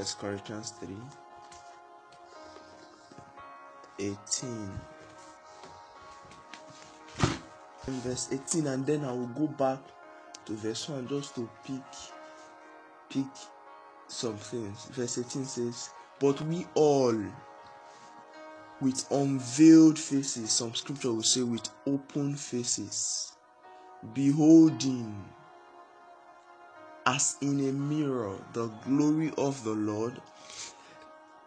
First Corinthians 3 18 in verse 18 and then I will go back to verse 1 just to pick pick some things. Verse 18 says, But we all with unveiled faces, some scripture will say with open faces, beholding as in a mirror the glory of the Lord,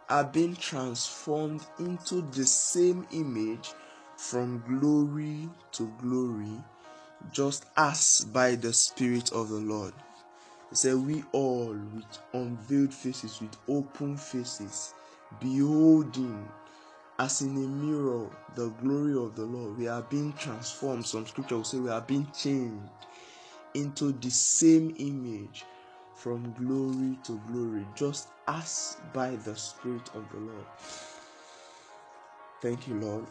are being transformed into the same image from glory to glory, just as by the Spirit of the Lord. He said, We all with unveiled faces, with open faces, beholding as in a mirror the glory of the Lord, we are being transformed. Some scripture will say we are being changed into the same image from glory to glory, just as by the Spirit of the Lord. Thank you, Lord.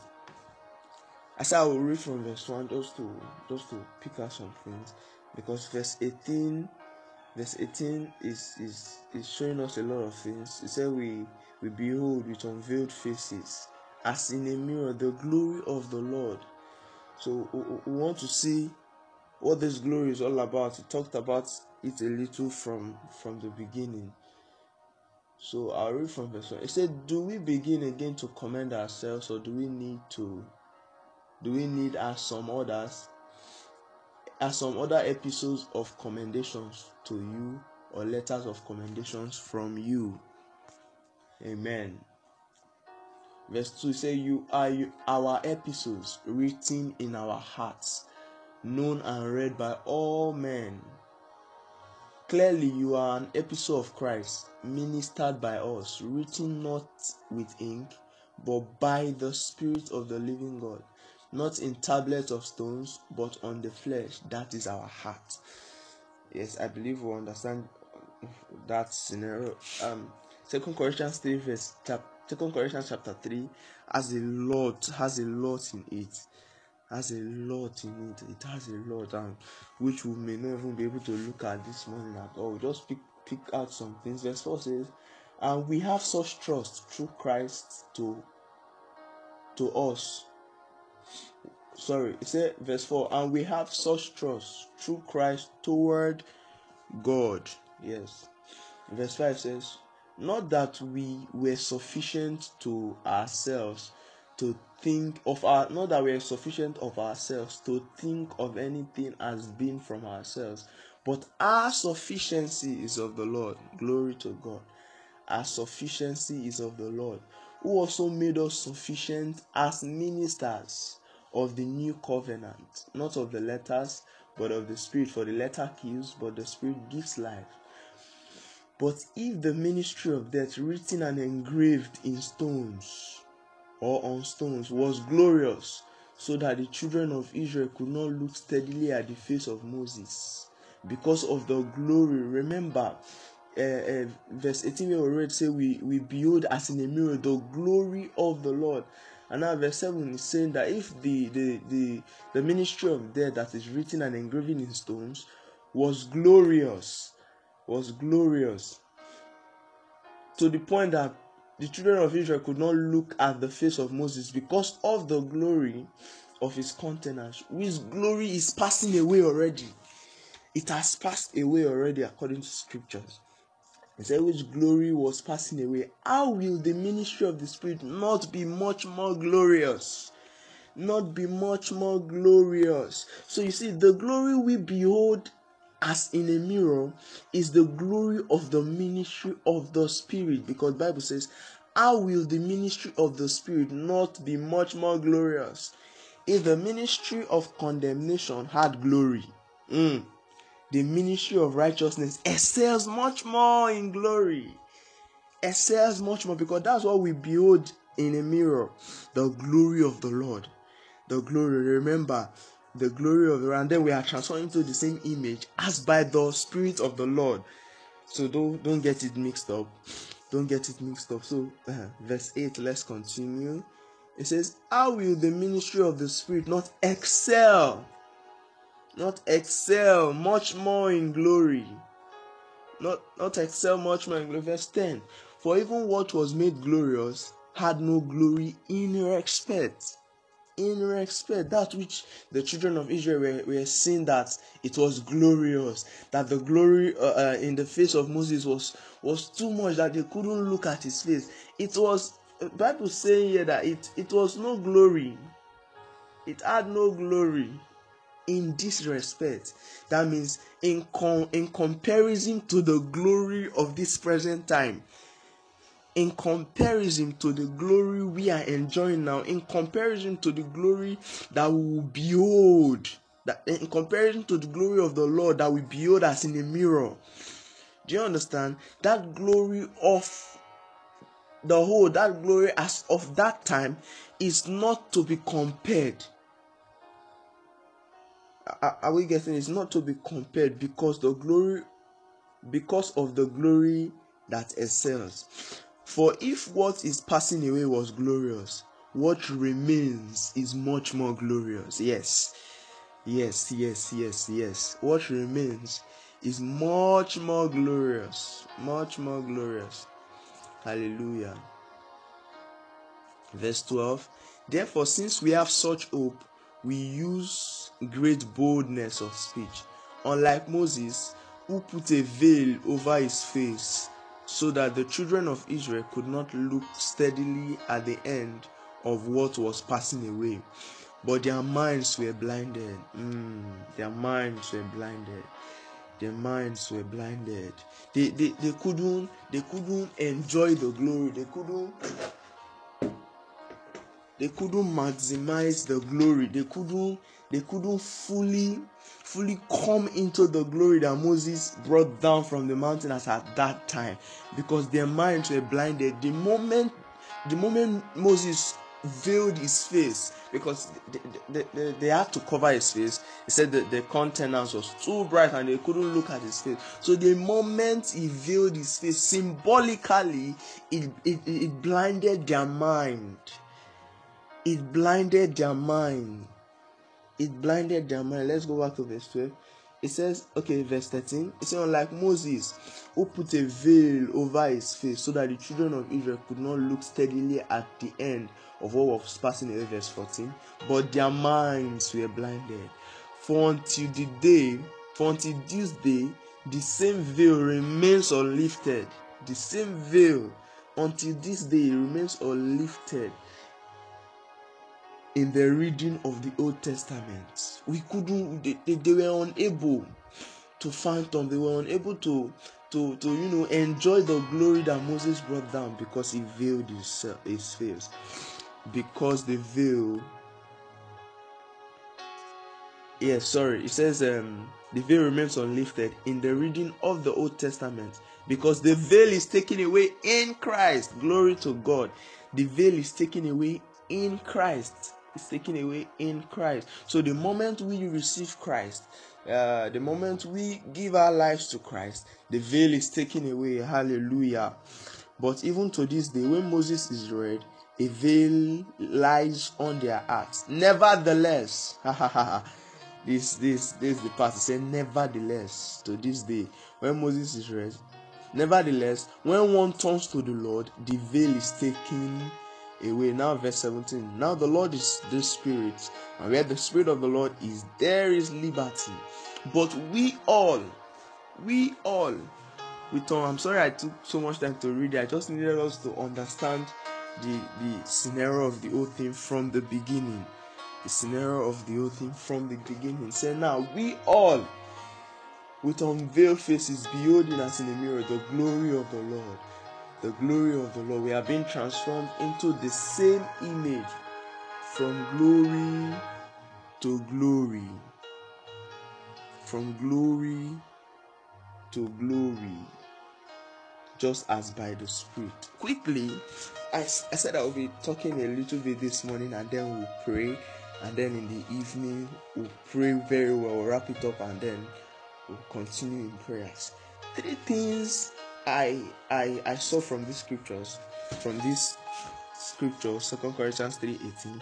Said I will read from verse 1 just to just to pick out some things because verse 18 verse 18 is is is showing us a lot of things. It said we we behold with unveiled faces as in a mirror the glory of the Lord. So we want to see what this glory is all about. He talked about it a little from from the beginning. So I'll read from verse 1. It said, Do we begin again to commend ourselves, or do we need to do we need as some others as some other epistles of commendations to you or letters of commendations from you? Amen. Verse 2 say, You are our epistles written in our hearts, known and read by all men. Clearly, you are an epistle of Christ, ministered by us, written not with ink, but by the Spirit of the living God, not in tablets of stones, but on the flesh. That is our heart. Yes, I believe we understand that scenario. Um, Second Corinthians 3, verse chapter Second Corinthians chapter 3 has a lot, has a lot in it. Has a lot in it. It has a lot and which we may not even be able to look at this morning at all. We Just pick pick out some things. Verse 4 says, And we have such trust through Christ to to us. Sorry, it said verse 4, and we have such trust through Christ toward God. Yes. Verse 5 says, not that we were sufficient to ourselves to think of our not that we are sufficient of ourselves to think of anything as being from ourselves but our sufficiency is of the lord. Glory to god. Our sufficiency is of the lord who also made us sufficient as ministers of the new covenant. Not of the letters but of the spirit for the letter kills but the spirit gives life. But if the ministry of death, written and engraved in stones or on stones, was glorious, so that the children of Israel could not look steadily at the face of Moses because of the glory, remember. Uh, uh, verse 18 we already say we, we behold as in a mirror the glory of the Lord. And now verse 7 is saying that if the, the, the, the ministry of death that is written and engraven in stones was glorious, was glorious to the point that the children of Israel could not look at the face of Moses because of the glory of his countenance. whose glory is passing away already. It has passed away already according to scriptures. He said, which glory was passing away. How will the ministry of the Spirit not be much more glorious? Not be much more glorious. So you see, the glory we behold as in a mirror is the glory of the ministry of the spirit. Because bible says how will the ministry of the spirit not be much more glorious if the ministry of condemnation had glory? Mm, the ministry of righteousness excels much more in glory. Excels much more because that's what we behold in a mirror the glory of the lord. The glory remember the glory of the Lord, and then we are transformed into the same image as by the Spirit of the Lord. So don't don't get it mixed up. Don't get it mixed up. So uh, verse 8, let's continue. It says, How will the ministry of the Spirit not excel? Not excel much more in glory. not not excel much more in glory. Verse 10. For even what was made glorious had no glory in respect. In respect, that which the children of Israel were, were seeing that it was glorious, that the glory uh, uh, in the face of Moses was was too much that they couldn't look at his face. It was Bible saying here that it it was no glory. It had no glory in this respect. That means in com- in comparison to the glory of this present time in comparison to the glory we are enjoying now, in comparison to the glory that we will behold, that in comparison to the glory of the Lord that we behold as in a mirror. Do you understand? That glory of the whole, that glory as of that time is not to be compared. Are, are we getting? It's not to be compared because the glory, because of the glory that excels. For if what is passing away was glorious, what remains is much more glorious. Yes, yes, yes, yes, yes. What remains is much more glorious. Much more glorious. Hallelujah. Verse 12 Therefore, since we have such hope, we use great boldness of speech. Unlike Moses, who put a veil over his face so that the children of Israel could not look steadily at the end of what was passing away. But their minds were blinded. Mm, their minds were blinded. Their minds were blinded. They, they, they couldn't they couldn't enjoy the glory. They couldn't they couldn't maximize the glory. They couldn't they couldn't fully fully come into the glory that Moses brought down from the mountain as at that time because their minds were blinded. The moment the moment Moses veiled his face because they, they, they, they, had to cover his face. He said that the countenance was too bright and they couldn't look at his face. So the moment he veiled his face, symbolically, it, it, it blinded their mind. It blinded their mind it blinded their mind. Let's go back to verse 12. It says, okay, verse 13. It says, unlike Moses, who put a veil over his face so that the children of Israel could not look steadily at the end of what was passing away, verse 14. But their minds were blinded. For until the day, for until this day, the same veil remains unlifted. The same veil until this day remains unlifted in the reading of the Old Testament. We couldn't, they, they, were unable to phantom, they were unable to to to you know enjoy the glory that Moses brought down because he veiled his, his face. Because the veil yeah, sorry it says um the veil remains unlifted in the reading of the old testament. Because the veil is taken away in christ. Glory to god. The veil is taken away in christ is taken away in Christ. So the moment we receive Christ, uh, the moment we give our lives to Christ, the veil is taken away. Hallelujah. But even to this day, when Moses is read, a veil lies on their hearts. Nevertheless, this this this is the part. He said, nevertheless, to this day, when Moses is read, nevertheless, when one turns to the Lord, the veil is taken away. Now, verse 17. Now the Lord is the Spirit, and where the Spirit of the Lord is, there is liberty. But we all, we all, we thought, I'm sorry I took so much time to read it. I just needed us to understand the the scenario of the whole thing from the beginning. The scenario of the whole thing from the beginning. Say now we all with unveiled faces beholding as in a mirror the glory of the Lord the glory of the Lord. We are being transformed into the same image from glory to glory. From glory to glory. Just as by the Spirit. Quickly, I, I said I will be talking a little bit this morning and then we'll pray. And then in the evening, we'll pray very well, we'll wrap it up, and then we'll continue in prayers. Three things I I I saw from these scriptures, from this scripture, Second Corinthians three eighteen,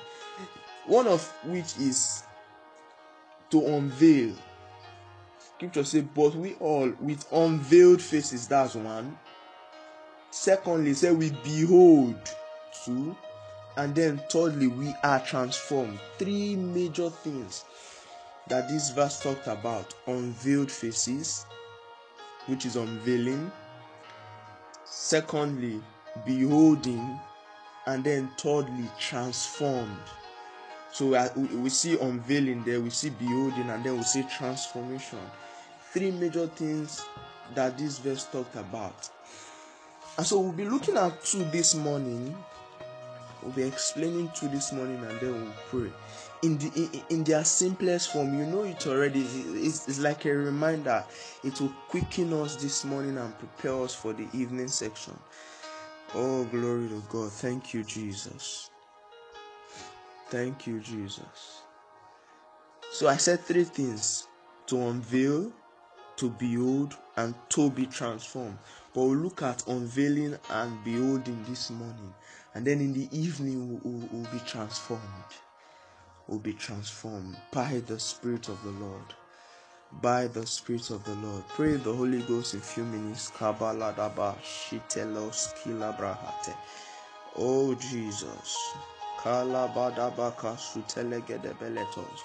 one of which is to unveil, Scripture say, but we all with unveiled faces. That's one. Secondly, say we behold. Two. And then thirdly, we are transformed. Three major things that this verse talked about unveiled faces, which is unveiling. Secondly, beholding. And then thirdly, transformed. So uh, we, we see unveiling there, we see beholding, and then we see transformation. Three major things that this verse talked about. And so we'll be looking at two this morning. We'll be explaining to this morning, and then we'll pray. In the in, in their simplest form, you know it already. It's, it's like a reminder. It will quicken us this morning and prepare us for the evening section. Oh, glory to God. Thank you, Jesus. Thank you, Jesus. So I said three things to unveil, to behold, and to be transformed. But we'll look at unveiling and beholding this morning. And then in the evening, we'll, we'll, be transformed. We'll be transformed by the Spirit of the Lord. By the Spirit of the Lord. Pray the Holy Ghost in few minutes. Oh Jesus. Kalabadabaka sutelegede beletos.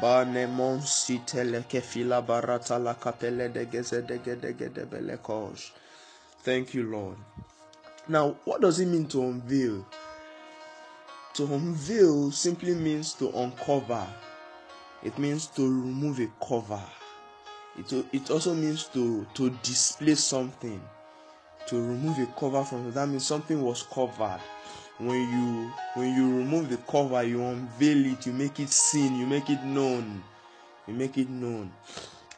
Banemon sitele kefila barata la kapele de geze de gede gede belekos. Thank you, Lord. Now, what does it mean to unveil? To unveil simply means to uncover. It means to remove a cover. It, it also means to, to display something. To remove a cover from. That means something was covered when you when you remove the cover you unveil it you make it seen you make it known you make it known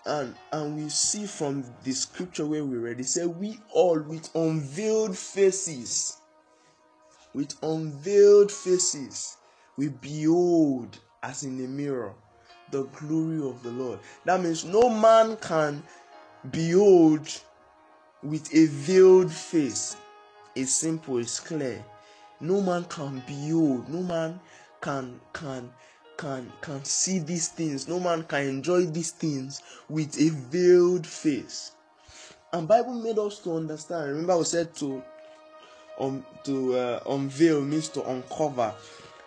and and we see from the scripture where we read it say we all with unveiled faces with unveiled faces we behold as in a mirror the glory of the lord. That means no man can behold with a veiled face it's simple it's clear. No man can behold no man can can can can see these things. No man can enjoy these things with a veiled face. And bible made us to understand. Remember we said to um to uh, unveil means to uncover.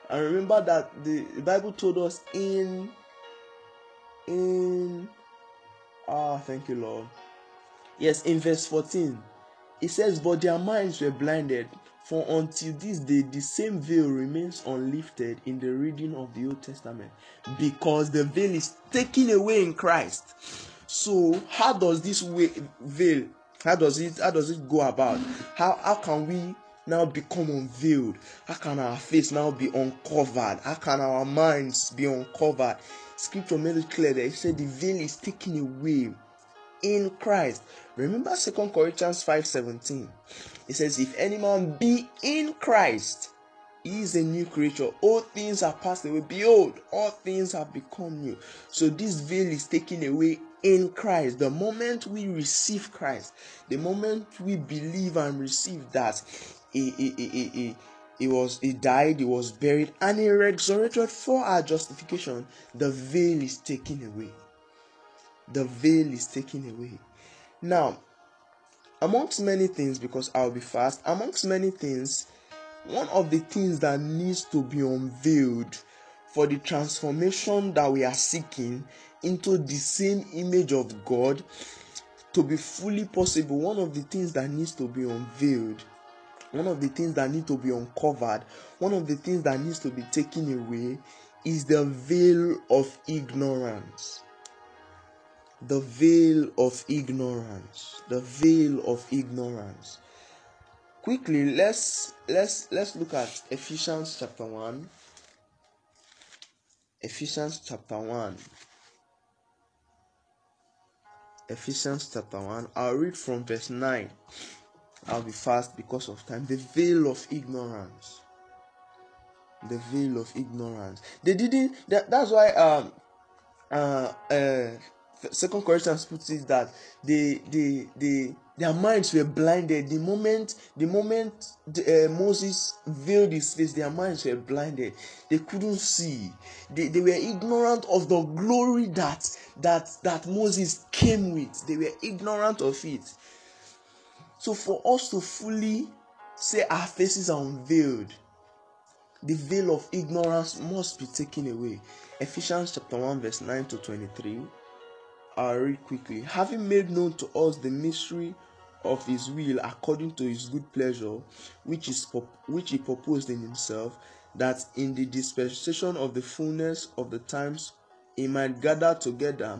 And remember that the, the bible told us in in ah thank you lord. Yes in verse 14 it says but their minds were blinded for until this day, the same veil remains unlifted in the reading of the Old Testament because the veil is taken away in Christ. So, how does this veil? How does it? How does it go about? How how can we now become unveiled? How can our face now be uncovered? How can our minds be uncovered? Scripture made it clear that it said the veil is taken away in Christ. Remember 2 Corinthians 5:17. It says, If any man be in Christ, he is a new creature. All things are passed away. Behold, all things have become new. So this veil is taken away in Christ. The moment we receive Christ, the moment we believe and receive that he, he, he, he, was he died, he was buried, and he resurrected for our justification, the veil is taken away the veil is taken away. Now, amongst many things, because I'll be fast, amongst many things, one of the things that needs to be unveiled for the transformation that we are seeking into the same image of God to be fully possible, one of the things that needs to be unveiled, one of the things that need to be uncovered, one of the things that needs to be taken away is the veil of ignorance the veil of ignorance. The veil of ignorance. Quickly let's let's let's look at ephesians chapter 1 ephesians chapter 1 ephesians chapter 1 i'll read from verse 9 i'll be fast because of time. The veil of ignorance. The veil of ignorance. They didn't that, that's why um uh uh Second Corinthians puts it that they they they their minds were blinded. The moment the moment the, uh, moses veiled his face their minds were blinded. They couldn't see. They, they were ignorant of the glory that that that moses came with. They were ignorant of it. So for us to fully say our faces are unveiled the veil of ignorance must be taken away. Ephesians chapter 1 verse 9 to 23 I'll read quickly. Having made known to us the mystery of his will according to his good pleasure, which is which he proposed in himself, that in the dispensation of the fullness of the times he might gather together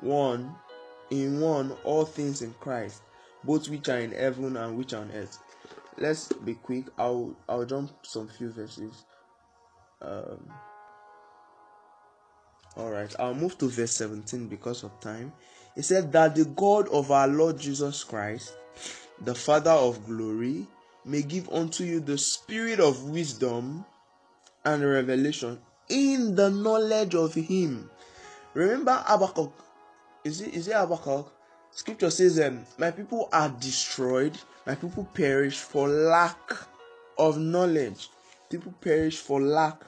one in one all things in Christ, both which are in heaven and which are on earth. Let's be quick. I'll I'll jump some few verses. Um, all right, I'll move to verse 17 because of time. It said that the God of our Lord Jesus Christ, the Father of glory, may give unto you the spirit of wisdom and revelation in the knowledge of Him. Remember Habakkuk? Is it is it Habakkuk? Scripture says, um, "My people are destroyed. My people perish for lack of knowledge. People perish for lack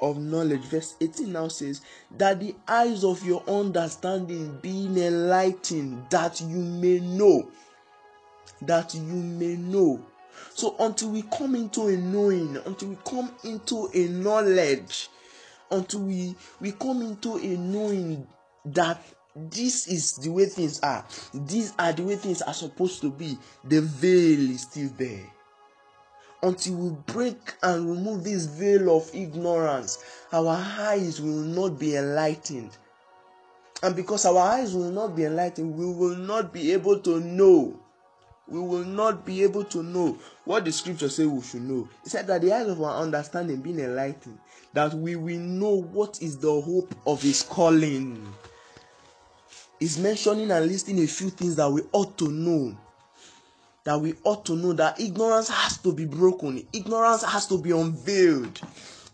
of knowledge. Verse 18 now says, That the eyes of your understanding being enlightened, that you may know. That you may know. So until we come into a knowing, until we come into a knowledge, until we we come into a knowing that this is the way things are, these are the way things are supposed to be, the veil is still there until we break and remove this veil of ignorance, our eyes will not be enlightened. And because our eyes will not be enlightened, we will not be able to know. We will not be able to know what the scripture says we should know. It said that the eyes of our understanding being enlightened, that we will know what is the hope of his calling. He's mentioning and listing a few things that we ought to know that we ought to know that ignorance has to be broken, ignorance has to be unveiled,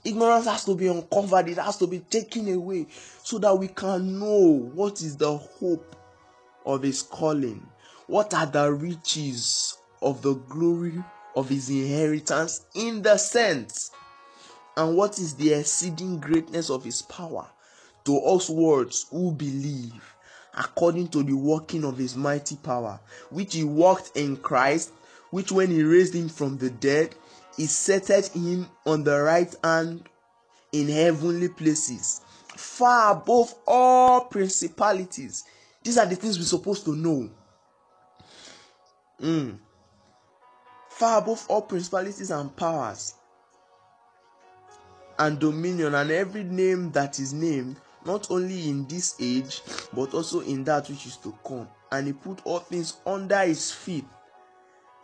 ignorance has to be uncovered, it has to be taken away so that we can know what is the hope of His calling, what are the riches of the glory of His inheritance in the saints, and what is the exceeding greatness of His power to us words who believe according to the working of his mighty power, which he worked in Christ, which when he raised him from the dead, he seated him on the right hand in heavenly places, far above all principalities. These are the things we're supposed to know. Mm. Far above all principalities and powers and dominion and every name that is named not only in this age, but also in that which is to come. And he put all things under his feet,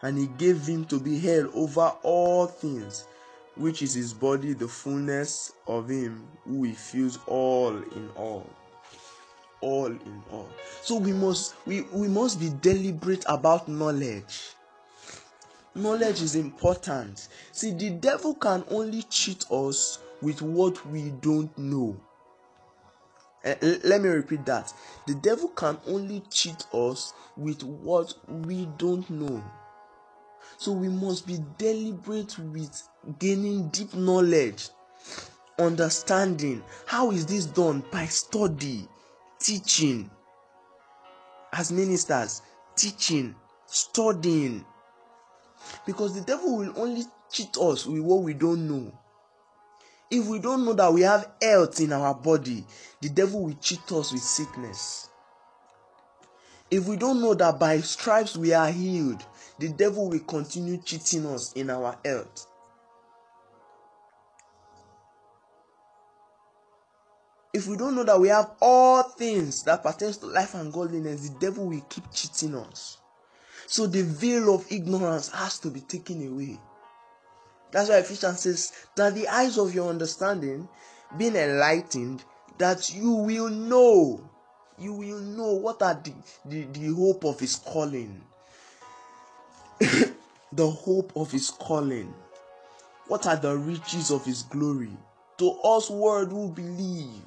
and he gave him to be head over all things, which is his body, the fullness of him who fills all in all. All in all. So we must we, we must be deliberate about knowledge. Knowledge is important. See, the devil can only cheat us with what we don't know. Uh, let me repeat that. The devil can only cheat us with what we don't know. So we must be deliberate with gaining deep knowledge, understanding. How is this done? By study, teaching. As ministers, teaching, studying. Because the devil will only cheat us with what we don't know. If we don't know that we have health in our body, the devil will cheat us with sickness. If we don't know that by stripes we are healed, the devil will continue cheating us in our health. If we don't know that we have all things that pertains to life and godliness, the devil will keep cheating us. So the veil of ignorance has to be taken away. That's why Ephesians says that the eyes of your understanding being enlightened, that you will know, you will know what are the, the, the hope of his calling. the hope of his calling. What are the riches of his glory? To us, world who believe.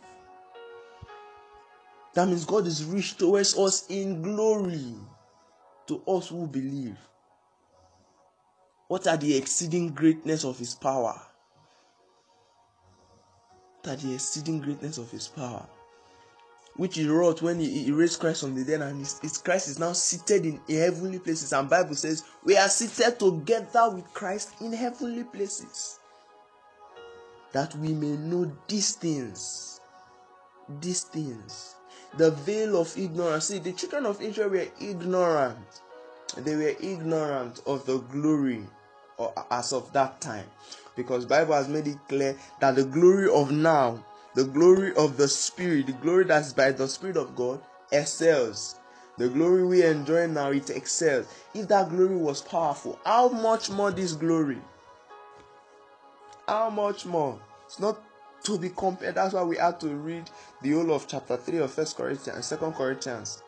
That means God is rich towards us in glory. to us who believe. What are the exceeding greatness of his power? What are the exceeding greatness of his power? Which he wrought when he, he raised Christ from the dead, and his, his Christ is now seated in, heavenly places. And Bible says we are seated together with Christ in heavenly places. That we may know these things. These things. The veil of ignorance. See, the children of Israel were ignorant. They were ignorant of the glory as of that time. Because bible has made it clear that the glory of now the glory of the spirit the glory that's by the spirit of god excels. The glory we enjoy now it excels. If that glory was powerful how much more this glory? How much more? It's not to be compared. That's why we had to read the whole of chapter 3 of first corinthians second corinthians.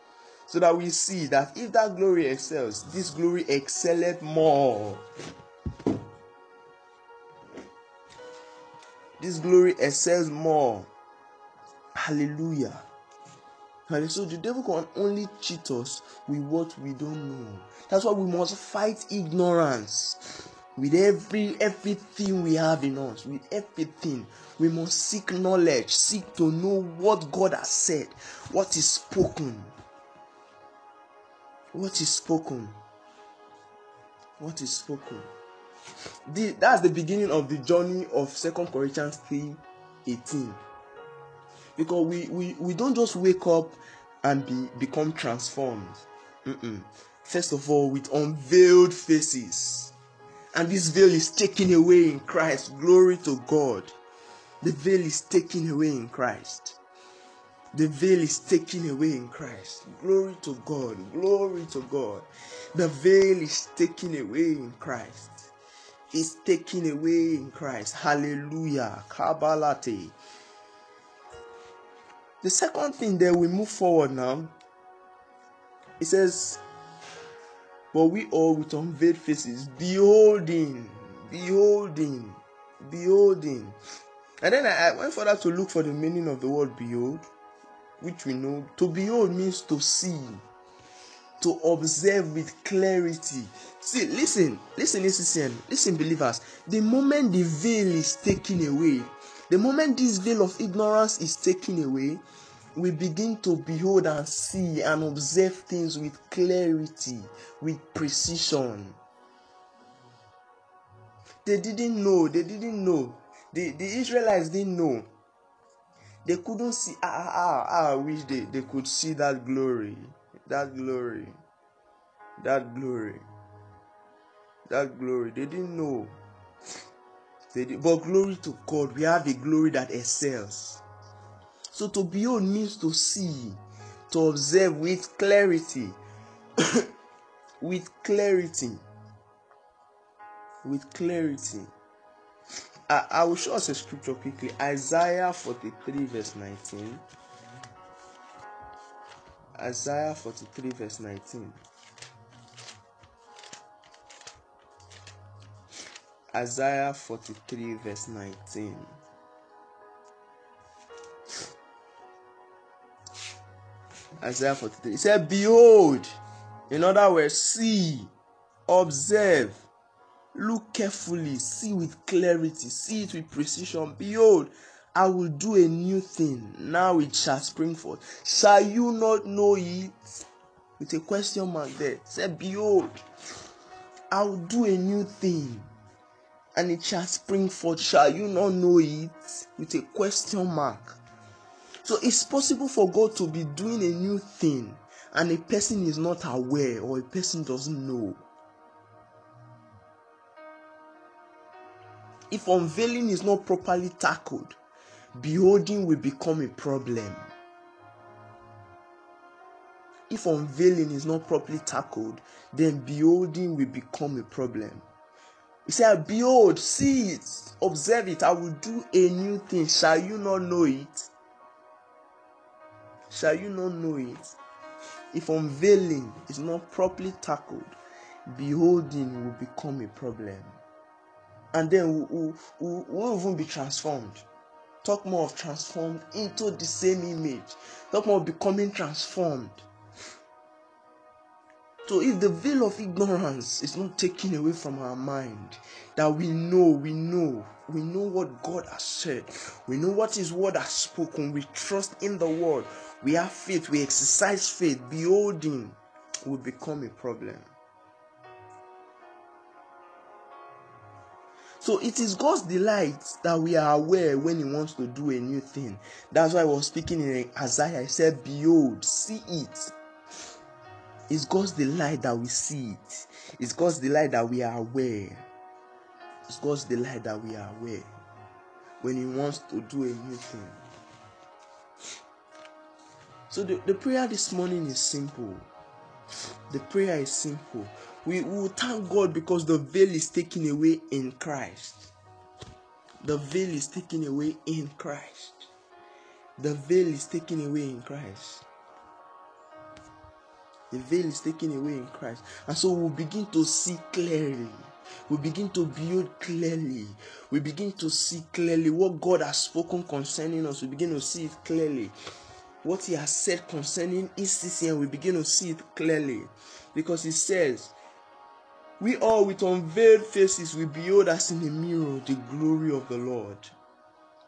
So that we see that if that glory excels this glory excelleth more This glory excels more. Hallelujah. And so the devil can only cheat us with what we don't know. That's why we must fight ignorance with every everything we have in us. With everything, we must seek knowledge, seek to know what God has said, what is spoken. What is spoken? What is spoken? The, that's the beginning of the journey of second corinthians 3 18 because we, we we don't just wake up and be become transformed. Mm-mm. first of all with unveiled faces. And this veil is taken away in christ. Glory to god. The veil is taken away in christ. The veil is taken away in christ. Glory to god. Glory to god. The veil is taken away in christ is taken away in Christ. Hallelujah. Kabbalate. The second thing that we move forward now, it says, But we all with unveiled faces, beholding, beholding, beholding. And then I, I went further to look for the meaning of the word behold, which we know. To behold means to see to observe with clarity. See, listen, listen, listen, listen, believers. The moment the veil is taken away, the moment this veil of ignorance is taken away, we begin to behold and see and observe things with clarity, with precision. They didn't know, they didn't know. The, the Israelites didn't know. They couldn't see. Ah, ah, ah, ah I wish they, they could see that glory that glory, that glory, that glory. They didn't know. They did, but glory to God, we have a glory that excels. So to behold means to see, to observe with clarity, with clarity, with clarity. I, I will show us a scripture quickly. Isaiah 43, verse 19. Isaiah 43, verse 19. Isaiah 43, verse 19. Isaiah 43. He said, Behold, in other words, see, observe, look carefully, see with clarity, see it with precision. Behold, I will do a new thing. Now it shall spring forth. Shall you not know it? With a question mark there. Say, Behold, I will do a new thing. And it shall spring forth. Shall you not know it? With a question mark. So it's possible for God to be doing a new thing and a person is not aware or a person doesn't know. If unveiling is not properly tackled, beholding will become a problem. If unveiling is not properly tackled, then beholding will become a problem. He said, ah, Behold, see it, observe it, I will do a new thing. Shall you not know it? Shall you not know it? If unveiling is not properly tackled, beholding will become a problem. And then we'll, we'll, we'll even be transformed talk more of transformed into the same image talk more of becoming transformed So if the veil of ignorance is not taken away from our mind, that we know, we know, we know what God has said, we know what His word has spoken, we trust in the word, we have faith, we exercise faith, beholding will become a problem. So it is God's delight that we are aware when He wants to do a new thing. That's why I was speaking in Isaiah. I said, Behold, see it. It's God's delight that we see it. It's God's delight that we are aware. It's God's delight that we are aware when He wants to do a new thing. So the, the prayer this morning is simple. The prayer is simple. We will thank God because the veil is taken away in Christ. The veil is taken away in Christ. The veil is taken away in Christ. The veil is taken away in Christ. And so we'll begin to see clearly. We begin to build clearly. We begin to see clearly what God has spoken concerning us. We begin to see it clearly. What He has said concerning ECCN, we begin to see it clearly. Because He says, we all with unveiled faces we behold as in a mirror the glory of the Lord.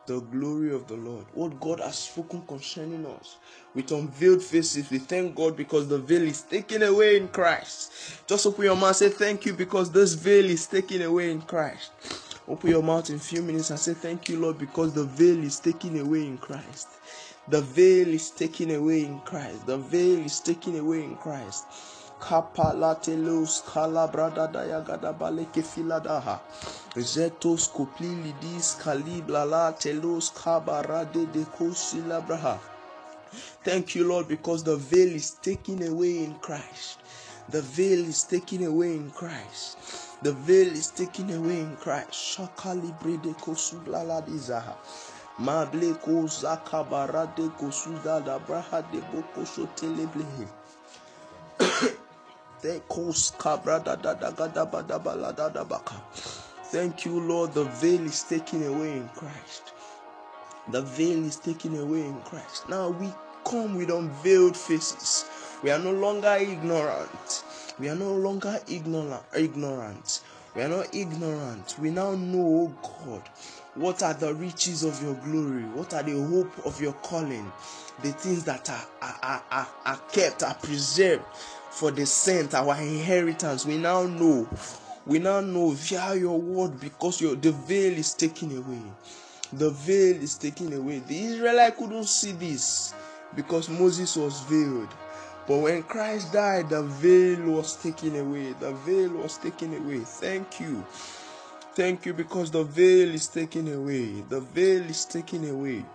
The glory of the Lord. What God has spoken concerning us. With unveiled faces, we thank God because the veil is taken away in Christ. Just open your mouth say thank you because this veil is taken away in Christ. Open your mouth in a few minutes and say thank you, Lord, because the veil is taken away in Christ. The veil is taken away in Christ. The veil is taken away in Christ. Kapalatelos kalabrada dayagada baleke filadaha. Zetos lidis kaliblala telos kabarade de kosilabraha. Thank you, Lord, because the veil is taken away in Christ. The veil is taken away in Christ. The veil is taken away in Christ. Shakali brede kosublala dizaha. Mable ko zakabarade kosuda da braha de boko soteleblehe. Thank you, Lord. The veil is taken away in Christ. The veil is taken away in Christ. Now we come with unveiled faces. We are no longer ignorant. We are no longer ignorant. Ignorant. We are not ignorant. We now know, oh God, what are the riches of your glory? What are the hope of your calling? The things that are, are, are, are kept, are preserved for the saint, our inheritance. We now know. We now know via your word because your the veil is taken away. The veil is taken away. The Israelite couldn't see this because Moses was veiled. But when Christ died, the veil was taken away. The veil was taken away. Thank you. Thank you because the veil is taken away. The veil is taken away.